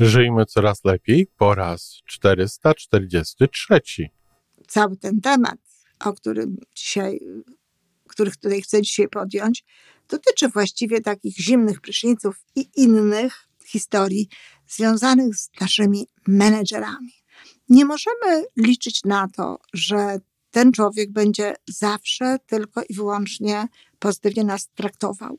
Żyjmy coraz lepiej po raz 443. Cały ten temat, o którym dzisiaj, których tutaj chcę dzisiaj podjąć, dotyczy właściwie takich zimnych pryszniców i innych historii związanych z naszymi menedżerami. Nie możemy liczyć na to, że ten człowiek będzie zawsze tylko i wyłącznie pozytywnie nas traktował.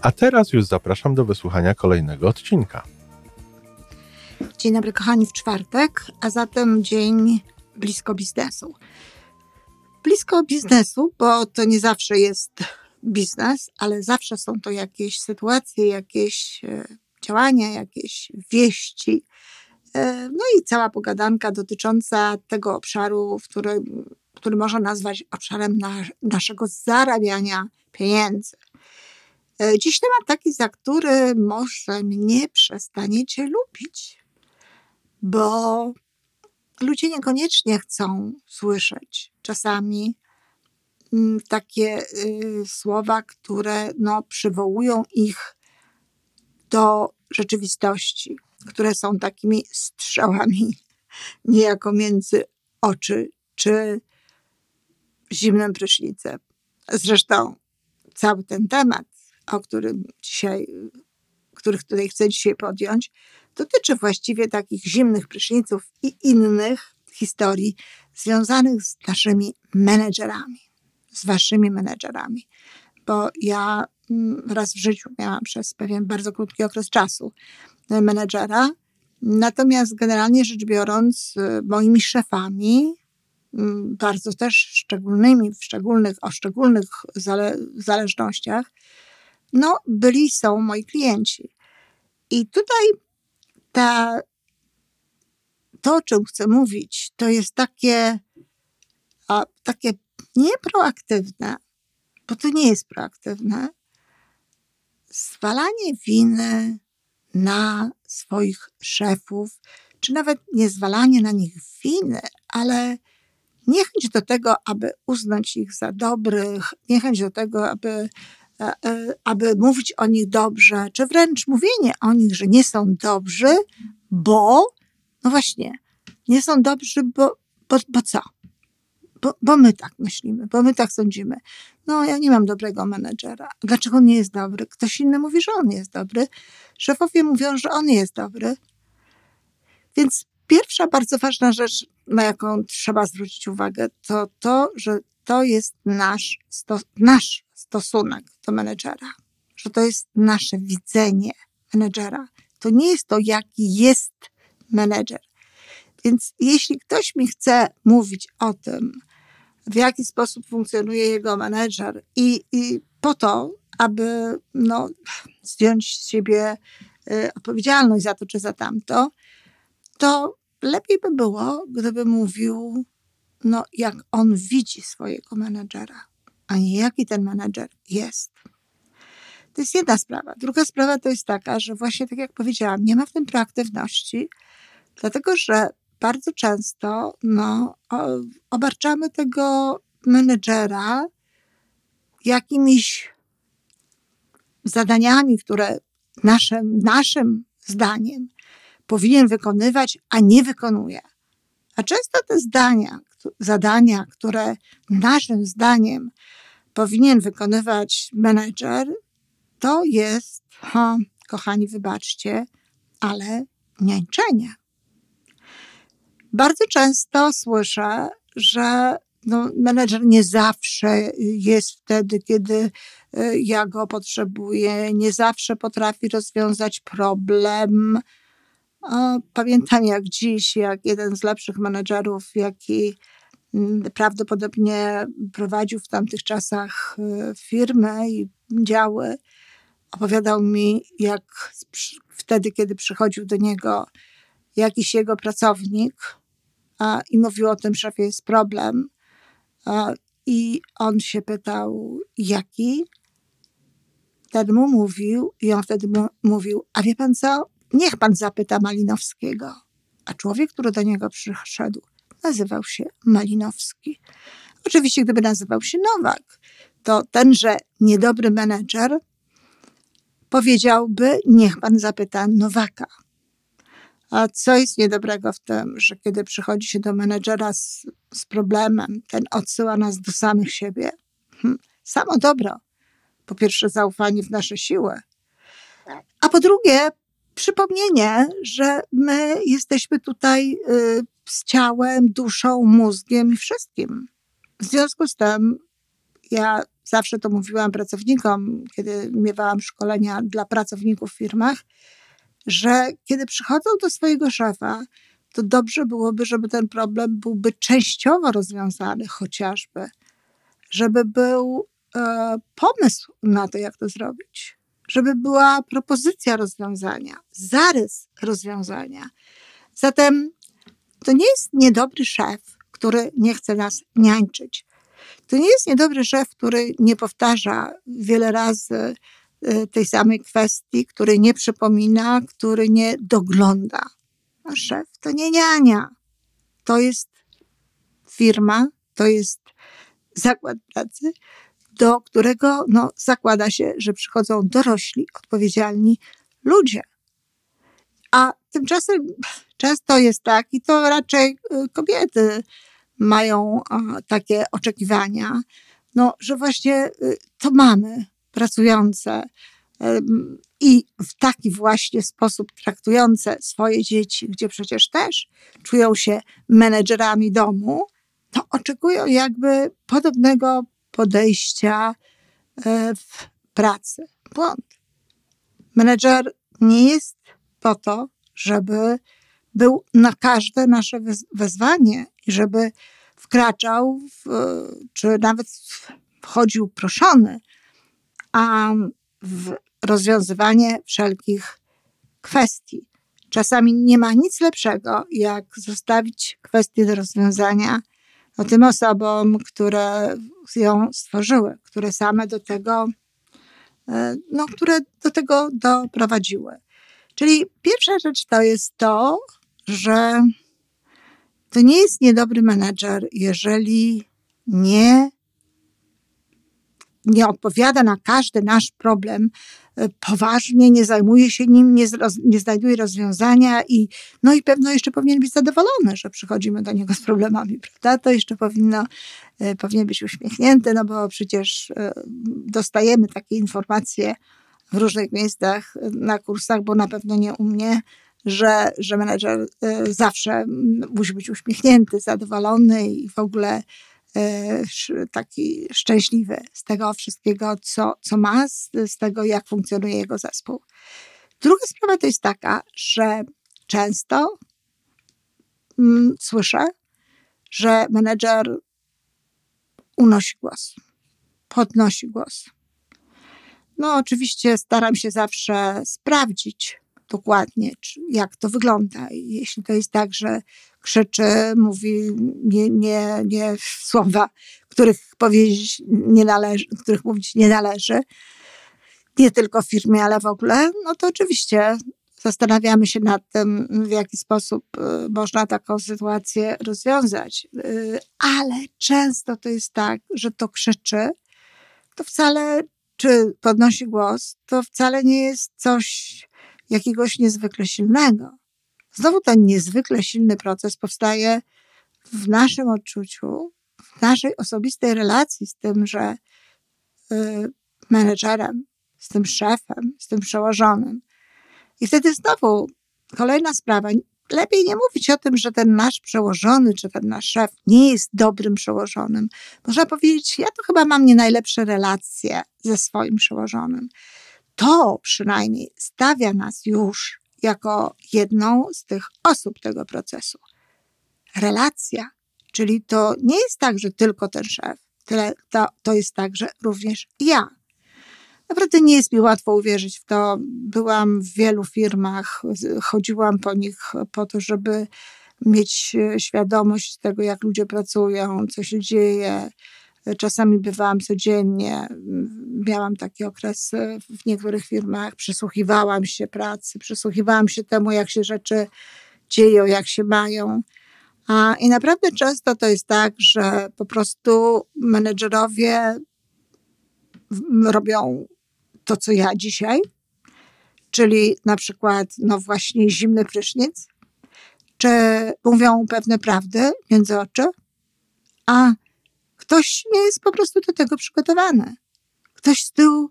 A teraz już zapraszam do wysłuchania kolejnego odcinka. Dzień dobry, kochani, w czwartek, a zatem dzień blisko biznesu. Blisko biznesu, bo to nie zawsze jest biznes, ale zawsze są to jakieś sytuacje, jakieś e, działania, jakieś wieści. E, no i cała pogadanka dotycząca tego obszaru, w którym, który można nazwać obszarem na, naszego zarabiania pieniędzy. E, dziś temat taki, za który może mnie przestaniecie lubić, bo ludzie niekoniecznie chcą słyszeć czasami mm, takie y, słowa, które no, przywołują ich do rzeczywistości, które są takimi strzałami niejako między oczy czy zimnym prysznicem. Zresztą cały ten temat o którym dzisiaj, których tutaj chcę dzisiaj podjąć, dotyczy właściwie takich zimnych pryszniców i innych historii związanych z naszymi menedżerami, z waszymi menedżerami. Bo ja mm, raz w życiu miałam przez pewien bardzo krótki okres czasu menedżera, natomiast generalnie rzecz biorąc, moimi szefami, mm, bardzo też szczególnymi, w szczególnych, o szczególnych zale, zależnościach, no, byli są moi klienci. I tutaj ta, to, o czym chcę mówić, to jest takie, a, takie nieproaktywne, bo to nie jest proaktywne, zwalanie winy na swoich szefów, czy nawet nie zwalanie na nich winy, ale niechęć do tego, aby uznać ich za dobrych, niechęć do tego, aby aby mówić o nich dobrze, czy wręcz mówienie o nich, że nie są dobrzy, bo, no właśnie, nie są dobrzy, bo, bo, bo co? Bo, bo my tak myślimy, bo my tak sądzimy. No, ja nie mam dobrego menedżera. Dlaczego on nie jest dobry? Ktoś inny mówi, że on jest dobry. Szefowie mówią, że on jest dobry. Więc pierwsza bardzo ważna rzecz, na jaką trzeba zwrócić uwagę, to to, że to jest nasz, sto, nasz stosunek do menedżera, że to jest nasze widzenie menedżera. To nie jest to, jaki jest menedżer. Więc jeśli ktoś mi chce mówić o tym, w jaki sposób funkcjonuje jego menedżer i, i po to, aby no, zdjąć z siebie y, odpowiedzialność za to czy za tamto, to lepiej by było, gdyby mówił, no, jak on widzi swojego menedżera a nie jaki ten menedżer jest. To jest jedna sprawa. Druga sprawa to jest taka, że właśnie tak jak powiedziałam, nie ma w tym proaktywności, dlatego że bardzo często no, obarczamy tego menedżera jakimiś zadaniami, które naszym, naszym zdaniem powinien wykonywać, a nie wykonuje. A często te zdania, zadania, które naszym zdaniem powinien wykonywać menedżer, to jest, ha, kochani, wybaczcie, ale niańczenie. Bardzo często słyszę, że no, menedżer nie zawsze jest wtedy, kiedy y, ja go potrzebuję, nie zawsze potrafi rozwiązać problem. Pamiętam jak dziś, jak jeden z lepszych menedżerów, jaki prawdopodobnie prowadził w tamtych czasach y, firmę i działy. Opowiadał mi, jak wtedy, kiedy przychodził do niego jakiś jego pracownik a, i mówił o tym, szefie, jest problem. A, I on się pytał, jaki? Ten mu mówił, i on wtedy mu mówił, a wie pan co? Niech pan zapyta Malinowskiego. A człowiek, który do niego przyszedł, nazywał się Malinowski. Oczywiście, gdyby nazywał się Nowak, to tenże niedobry menedżer powiedziałby: Niech pan zapyta Nowaka. A co jest niedobrego w tym, że kiedy przychodzi się do menedżera z, z problemem, ten odsyła nas do samych siebie? Hm, samo dobro. Po pierwsze, zaufanie w nasze siły, a po drugie, przypomnienie, że my jesteśmy tutaj y, z ciałem, duszą, mózgiem i wszystkim. W związku z tym, ja zawsze to mówiłam pracownikom, kiedy miewałam szkolenia dla pracowników w firmach, że kiedy przychodzą do swojego szefa, to dobrze byłoby, żeby ten problem byłby częściowo rozwiązany, chociażby, żeby był e, pomysł na to, jak to zrobić, żeby była propozycja rozwiązania, zarys rozwiązania. Zatem to nie jest niedobry szef, który nie chce nas niańczyć. To nie jest niedobry szef, który nie powtarza wiele razy y, tej samej kwestii, który nie przypomina, który nie dogląda. A szef to nie niania. To jest firma, to jest zakład pracy, do którego no, zakłada się, że przychodzą dorośli, odpowiedzialni ludzie. A tymczasem często jest tak, i to raczej y, kobiety mają takie oczekiwania, no, że właśnie y, to mamy pracujące i w taki właśnie sposób traktujące swoje dzieci, gdzie przecież też czują się menedżerami domu, to oczekują jakby podobnego podejścia e, w pracy. Błąd. Menedżer nie jest po to, żeby był na każde nasze wezwanie i żeby wkraczał, w, czy nawet wchodził proszony, a w rozwiązywanie wszelkich kwestii. Czasami nie ma nic lepszego, jak zostawić kwestię do rozwiązania tym osobom, które ją stworzyły, które same do tego, e, no, które do tego doprowadziły. Czyli pierwsza rzecz to jest to, że to nie jest niedobry menedżer, jeżeli nie, nie odpowiada na każdy nasz problem e, poważnie, nie zajmuje się nim, nie, nie znajduje rozwiązania i no i pewno jeszcze powinien być zadowolony, że przychodzimy do niego z problemami, prawda? To jeszcze powinno, e, powinien być uśmiechnięty, no bo przecież e, dostajemy takie informacje w różnych miejscach na kursach, bo na pewno nie u mnie, że, że menedżer y, zawsze musi być uśmiechnięty, zadowolony i w ogóle y, taki szczęśliwy z tego wszystkiego, co, co ma, z, z tego, jak funkcjonuje jego zespół. Druga sprawa to jest taka, że często mm, słyszę, że menedżer unosi głos, podnosi głos. No, oczywiście staram się zawsze sprawdzić, dokładnie, jak to wygląda. Jeśli to jest tak, że krzyczy, mówi nie, nie, nie słowa, których powiedzieć nie należy, których mówić nie należy, nie tylko w firmie, ale w ogóle, no to oczywiście zastanawiamy się nad tym, w jaki sposób y, można taką sytuację rozwiązać. Y, ale często to jest tak, że to krzyczy, to wcale, czy podnosi głos, to wcale nie jest coś jakiegoś niezwykle silnego. Znowu ten niezwykle silny proces powstaje w naszym odczuciu, w naszej osobistej relacji z tymże y, menedżerem, z tym szefem, z tym przełożonym. I wtedy znowu kolejna sprawa. Lepiej nie mówić o tym, że ten nasz przełożony, czy ten nasz szef nie jest dobrym przełożonym. Można powiedzieć, ja to chyba mam nie najlepsze relacje ze swoim przełożonym to przynajmniej stawia nas już jako jedną z tych osób tego procesu. Relacja, Czyli to nie jest tak, że tylko ten szef, tyle to, to jest tak, że również ja. Naprawdę nie jest mi łatwo uwierzyć w to. Byłam w wielu firmach, chodziłam po nich po to, żeby mieć świadomość tego, jak ludzie pracują, co się dzieje. Czasami bywałam codziennie. Miałam taki okres w niektórych firmach, przysłuchiwałam się pracy, przysłuchiwałam się temu, jak się rzeczy dzieją, jak się mają. A, I naprawdę często to jest tak, że po prostu menedżerowie robią to, co ja dzisiaj, czyli na przykład, no właśnie, zimny prysznic, czy mówią pewne prawdy między oczy, a ktoś nie jest po prostu do tego przygotowany. Ktoś z tyłu,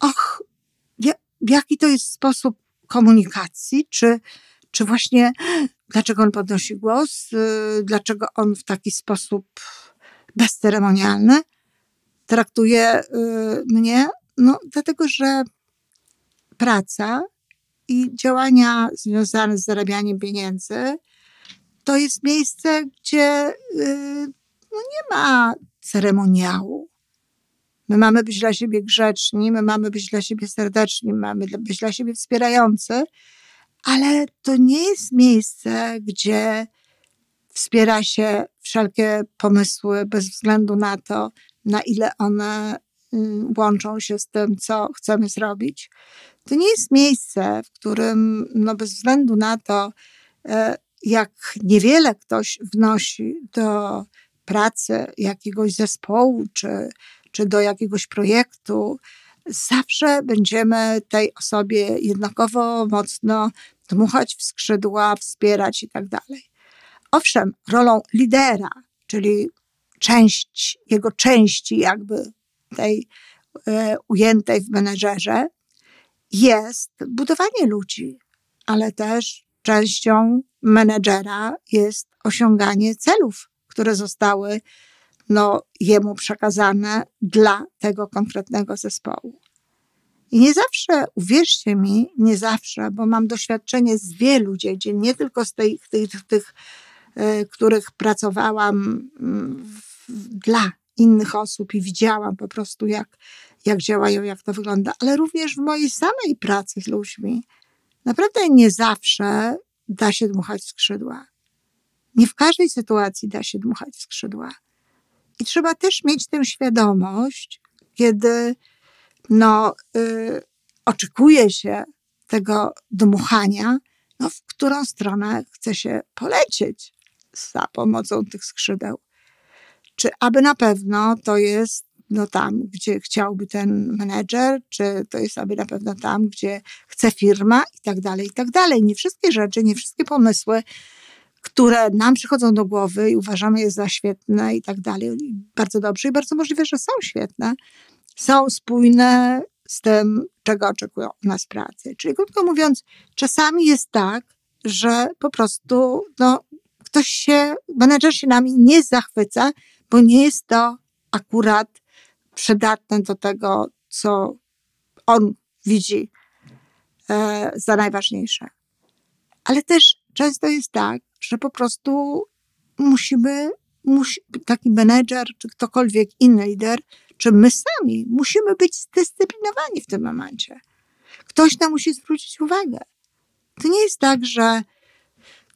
och, jaki to jest sposób komunikacji, czy, czy właśnie dlaczego on podnosi głos, y, dlaczego on w taki sposób bezceremonialny traktuje y, mnie. No, dlatego, że praca i działania związane z zarabianiem pieniędzy to jest miejsce, gdzie y, no nie ma ceremoniału. My mamy być dla siebie grzeczni, my mamy być dla siebie serdeczni, mamy być dla siebie wspierający, ale to nie jest miejsce, gdzie wspiera się wszelkie pomysły bez względu na to, na ile one łączą się z tym, co chcemy zrobić. To nie jest miejsce, w którym, no bez względu na to, e, jak niewiele ktoś wnosi do pracy jakiegoś zespołu czy, czy do jakiegoś projektu, zawsze będziemy tej osobie jednakowo mocno dmuchać w skrzydła, wspierać i tak dalej. Owszem, rolą lidera, czyli część, jego części jakby tej e, ujętej w menedżerze, jest budowanie ludzi, ale też częścią menedżera jest osiąganie celów, które zostały no, jemu przekazane dla tego konkretnego zespołu. I nie zawsze, uwierzcie mi, nie zawsze, bo mam doświadczenie z wielu dziedzin, nie tylko z tych, tych, tych e, których pracowałam mm, dla innych osób i widziałam po prostu, jak, jak działają, jak to wygląda, ale również w mojej samej pracy z ludźmi. Naprawdę nie zawsze da się dmuchać skrzydła. Nie w każdej sytuacji da się dmuchać skrzydła. I trzeba też mieć tę świadomość, kiedy no, y, oczekuje się tego dmuchania, no, w którą stronę chce się polecieć za pomocą tych skrzydeł. Czy aby na pewno to jest no, tam, gdzie chciałby ten menedżer, czy to jest aby na pewno tam, gdzie chce firma i tak dalej, i tak dalej. Nie wszystkie rzeczy, nie wszystkie pomysły, które nam przychodzą do głowy i uważamy je za świetne i tak dalej, bardzo dobrze i bardzo możliwe, że są świetne, są spójne z tym, czego oczekują nas pracy. Czyli krótko mówiąc, czasami jest tak, że po prostu no, ktoś się, menedżer się nami nie zachwyca, bo nie jest to akurat przydatne do tego, co on widzi e, za najważniejsze. Ale też często jest tak, że po prostu musimy, musi, taki menedżer, czy ktokolwiek inny lider, czy my sami musimy być zdyscyplinowani w tym momencie. Ktoś nam musi zwrócić uwagę. To nie jest tak, że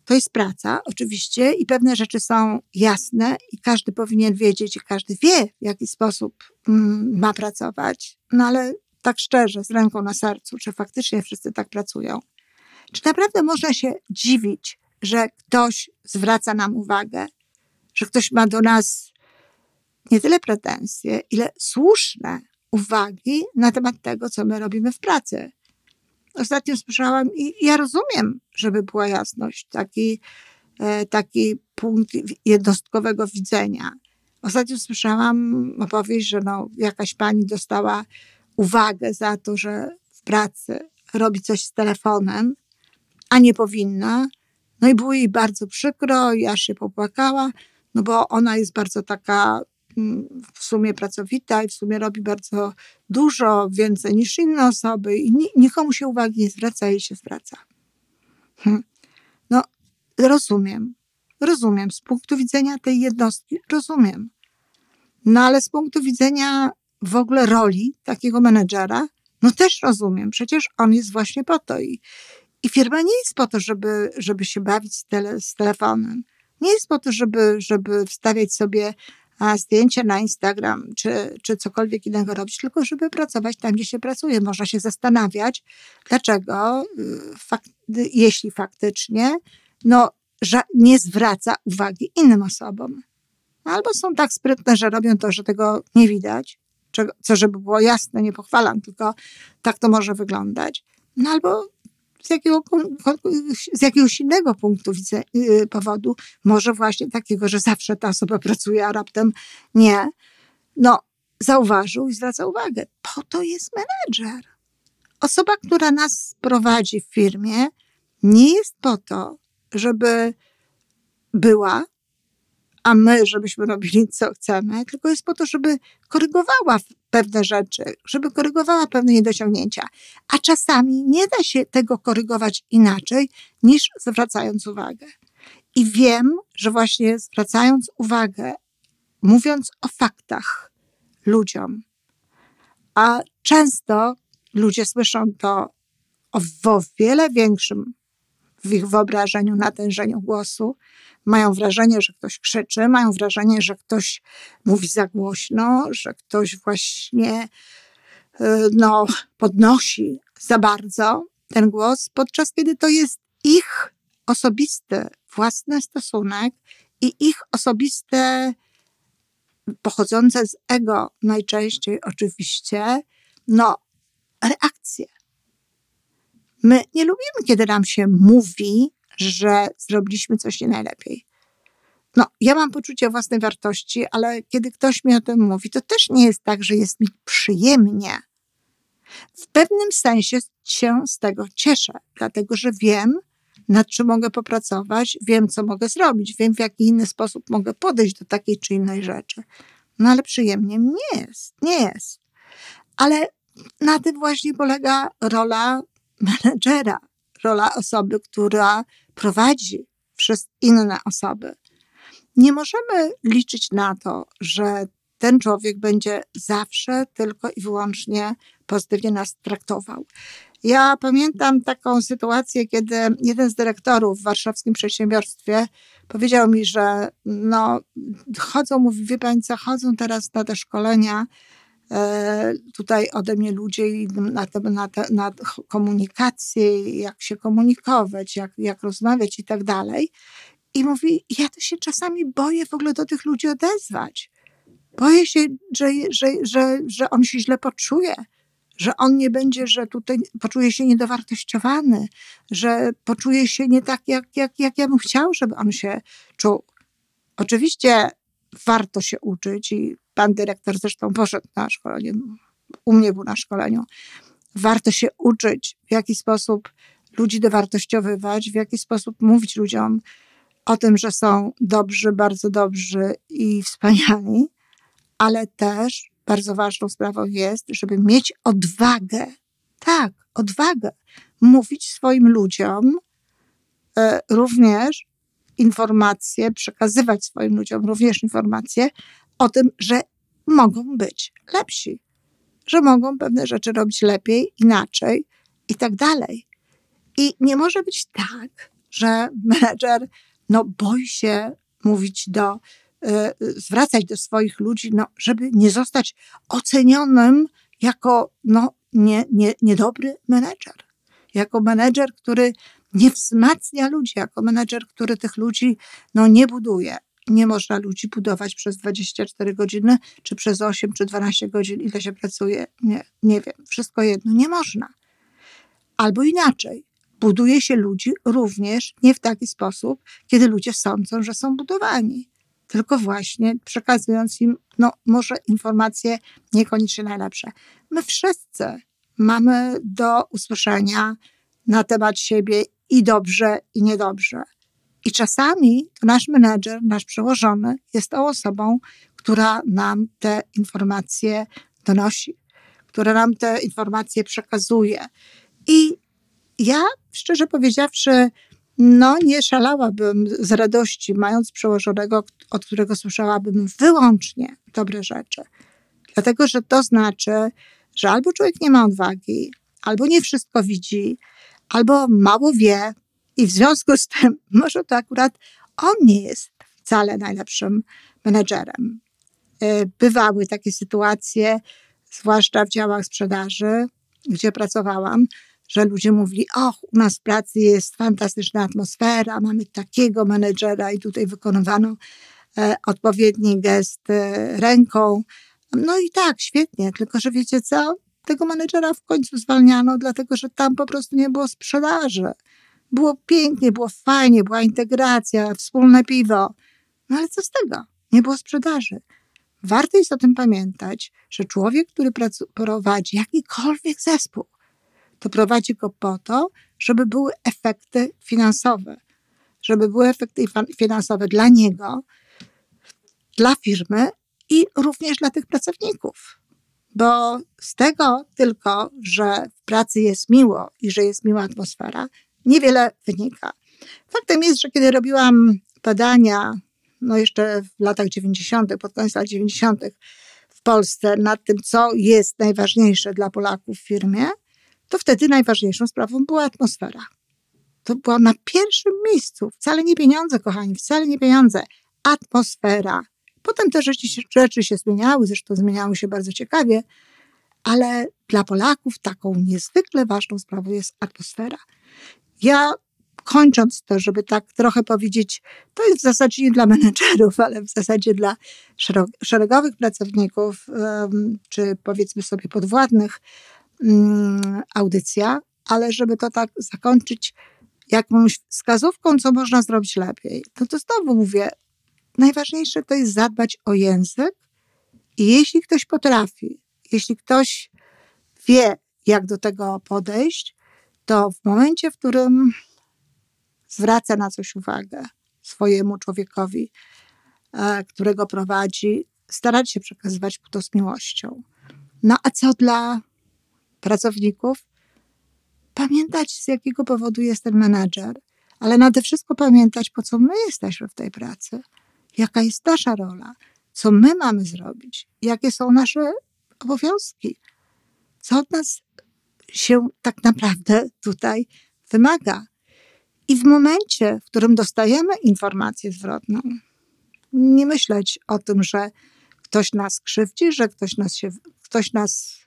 to jest praca, oczywiście, i pewne rzeczy są jasne, i każdy powinien wiedzieć, i każdy wie, w jaki sposób mm, ma pracować. No ale tak szczerze, z ręką na sercu, czy faktycznie wszyscy tak pracują? Czy naprawdę można się dziwić, że ktoś zwraca nam uwagę, że ktoś ma do nas nie tyle pretensje, ile słuszne uwagi na temat tego, co my robimy w pracy. Ostatnio słyszałam i ja rozumiem, żeby była jasność, taki, e, taki punkt jednostkowego widzenia. Ostatnio słyszałam opowieść, że no, jakaś pani dostała uwagę za to, że w pracy robi coś z telefonem, a nie powinna. No i było jej bardzo przykro, ja się popłakała, no bo ona jest bardzo taka w sumie pracowita i w sumie robi bardzo dużo, więcej niż inne osoby i nikomu się uwagi nie zwraca i się zwraca. Hm. No, rozumiem. rozumiem. Z punktu widzenia tej jednostki rozumiem. No ale z punktu widzenia w ogóle roli takiego menedżera, no też rozumiem. Przecież on jest właśnie po to. I, i firma nie jest po to, żeby, żeby się bawić z, tele, z telefonem. Nie jest po to, żeby, żeby wstawiać sobie zdjęcia na Instagram, czy, czy cokolwiek innego robić, tylko żeby pracować tam, gdzie się pracuje. Można się zastanawiać, dlaczego, y, jeśli faktycznie no, nie zwraca uwagi innym osobom. Albo są tak sprytne, że robią to, że tego nie widać, co żeby było jasne, nie pochwalam, tylko tak to może wyglądać. No albo z, jakiego, z jakiegoś innego punktu widzenia, y, powodu, może właśnie takiego, że zawsze ta osoba pracuje, a raptem nie. No, zauważył i zwraca uwagę. Po to jest menedżer. Osoba, która nas prowadzi w firmie, nie jest po to, żeby była a my, żebyśmy robili co chcemy, tylko jest po to, żeby korygowała pewne rzeczy, żeby korygowała pewne niedociągnięcia. A czasami nie da się tego korygować inaczej niż zwracając uwagę. I wiem, że właśnie zwracając uwagę, mówiąc o faktach ludziom, a często ludzie słyszą to o, wiele większym w ich wyobrażeniu natężeniu głosu, mają wrażenie, że ktoś krzyczy, mają wrażenie, że ktoś mówi za głośno, że ktoś właśnie e, no, podnosi za bardzo ten głos, podczas kiedy to jest ich osobisty, własny stosunek i ich osobiste, pochodzące z ego najczęściej oczywiście, no, reakcje. My nie lubimy, kiedy nam się mówi, że zrobiliśmy coś nie najlepiej. No, ja mam poczucie własnej wartości, ale kiedy ktoś mi o tym mówi, to też nie jest tak, że jest mi przyjemnie. W pewnym sensie się z tego cieszę, dlatego że wiem, nad czym mogę popracować, wiem, co mogę zrobić, wiem, w jaki inny sposób mogę podejść do takiej czy innej rzeczy. No ale przyjemnie nie jest, nie jest. Ale na tym właśnie polega rola menedżera, rola osoby, która prowadzi przez inne osoby. Nie możemy liczyć na to, że ten człowiek będzie zawsze tylko i wyłącznie pozytywnie nas traktował. Ja pamiętam taką sytuację, kiedy jeden z dyrektorów w warszawskim przedsiębiorstwie powiedział mi, że no, chodzą, mówi, wie pani co, chodzą teraz na te szkolenia tutaj ode mnie ludzie na, te, na, te, na komunikację, jak się komunikować, jak, jak rozmawiać i tak dalej. I mówi, ja to się czasami boję w ogóle do tych ludzi odezwać. Boję się, że, że, że, że on się źle poczuje, że on nie będzie, że tutaj poczuje się niedowartościowany, że poczuje się nie tak, jak, jak, jak ja bym chciał, żeby on się czuł. Oczywiście warto się uczyć i pan dyrektor zresztą poszedł na szkolenie, u mnie był na szkoleniu. Warto się uczyć, w jaki sposób ludzi dowartościowywać, w jaki sposób mówić ludziom o tym, że są dobrzy, bardzo dobrzy i wspaniali, ale też bardzo ważną sprawą jest, żeby mieć odwagę, tak, odwagę, mówić swoim ludziom e, również informacje, przekazywać swoim ludziom również informacje o tym, że mogą być lepsi, że mogą pewne rzeczy robić lepiej, inaczej i tak dalej. I nie może być tak, że menedżer no, boi się mówić do, y, zwracać do swoich ludzi, no, żeby nie zostać ocenionym jako no, nie, nie, niedobry menedżer. Jako menedżer, który nie wzmacnia ludzi, jako menedżer, który tych ludzi no, nie buduje. Nie można ludzi budować przez 24 godziny, czy przez 8, czy 12 godzin, ile się pracuje. Nie, nie wiem, wszystko jedno. Nie można. Albo inaczej. Buduje się ludzi również nie w taki sposób, kiedy ludzie sądzą, że są budowani, tylko właśnie przekazując im, no, może informacje niekoniecznie najlepsze. My wszyscy mamy do usłyszenia na temat siebie i dobrze, i niedobrze. I czasami nasz menedżer, nasz przełożony jest tą osobą, która nam te informacje donosi, która nam te informacje przekazuje. I ja, szczerze powiedziawszy, no nie szalałabym z radości, mając przełożonego, od którego słyszałabym wyłącznie dobre rzeczy. Dlatego, że to znaczy, że albo człowiek nie ma odwagi, albo nie wszystko widzi, albo mało wie i w związku z tym może to akurat on nie jest wcale najlepszym menedżerem. E, bywały takie sytuacje, zwłaszcza w działach sprzedaży, gdzie pracowałam, że ludzie mówili, och, u nas w pracy jest fantastyczna atmosfera, mamy takiego menedżera i tutaj wykonywano e, odpowiedni gest e, ręką. No i tak, świetnie, tylko że wiecie co? Tego menedżera w końcu zwalniano, dlatego że tam po prostu nie było sprzedaży. Było pięknie, było fajnie, była integracja, wspólne piwo. No ale co z tego? Nie było sprzedaży. Warto jest o tym pamiętać, że człowiek, który prowadzi jakikolwiek zespół, to prowadzi go po to, żeby były efekty finansowe. Żeby były efekty finansowe dla niego, dla firmy i również dla tych pracowników. Bo z tego tylko, że w pracy jest miło i że jest miła atmosfera, niewiele wynika. Faktem jest, że kiedy robiłam badania, no jeszcze w latach 90., pod koniec lat 90., w Polsce nad tym, co jest najważniejsze dla Polaków w firmie, to wtedy najważniejszą sprawą była atmosfera. To była na pierwszym miejscu. Wcale nie pieniądze, kochani, wcale nie pieniądze. Atmosfera. Potem te rzeczy, rzeczy się zmieniały, zresztą zmieniały się bardzo ciekawie, ale dla Polaków taką niezwykle ważną sprawą jest atmosfera. Ja kończąc to, żeby tak trochę powiedzieć, to jest w zasadzie nie dla menedżerów, ale w zasadzie dla szeregowych pracowników, czy powiedzmy sobie podwładnych, mm, audycja, ale żeby to tak zakończyć jakąś wskazówką, co można zrobić lepiej, no to znowu mówię, najważniejsze to jest zadbać o język i jeśli ktoś potrafi, jeśli ktoś wie, jak do tego podejść, to w momencie, w którym zwraca na coś uwagę swojemu człowiekowi, e, którego prowadzi, starać się przekazywać to z miłością. No a co dla pracowników? Pamiętać, z jakiego powodu jest ten menadżer, ale nade wszystko pamiętać, po co my jesteśmy w tej pracy, jaka jest nasza rola, co my mamy zrobić, jakie są nasze obowiązki, co od nas się tak naprawdę tutaj wymaga. I w momencie, w którym dostajemy informację zwrotną, nie myśleć o tym, że ktoś nas krzywdzi, że ktoś nas, się, ktoś nas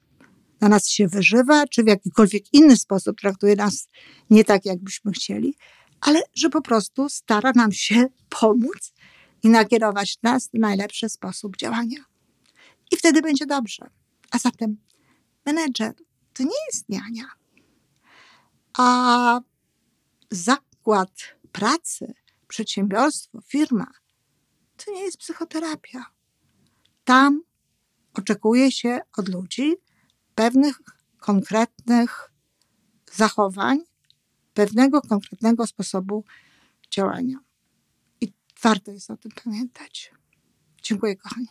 na nas się wyżywa, czy w jakikolwiek inny sposób traktuje nas nie tak, jakbyśmy chcieli, ale że po prostu stara nam się pomóc i nakierować nas w najlepszy sposób działania. I wtedy będzie dobrze. A zatem menedżer to nie jest niania. A zakład pracy, przedsiębiorstwo, firma to nie jest psychoterapia. Tam oczekuje się od ludzi pewnych konkretnych zachowań, pewnego konkretnego sposobu działania. Warto jest o tym pamiętać. Dziękuję, kochani.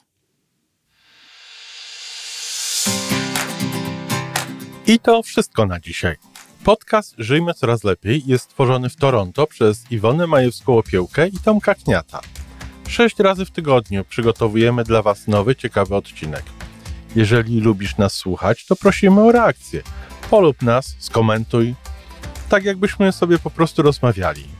I to wszystko na dzisiaj. Podcast Żyjmy Coraz Lepiej jest stworzony w Toronto przez Iwonę Majewską-Opiełkę i Tomka Kniata. Sześć razy w tygodniu przygotowujemy dla Was nowy, ciekawy odcinek. Jeżeli lubisz nas słuchać, to prosimy o reakcję. Polub nas, skomentuj, tak jakbyśmy sobie po prostu rozmawiali.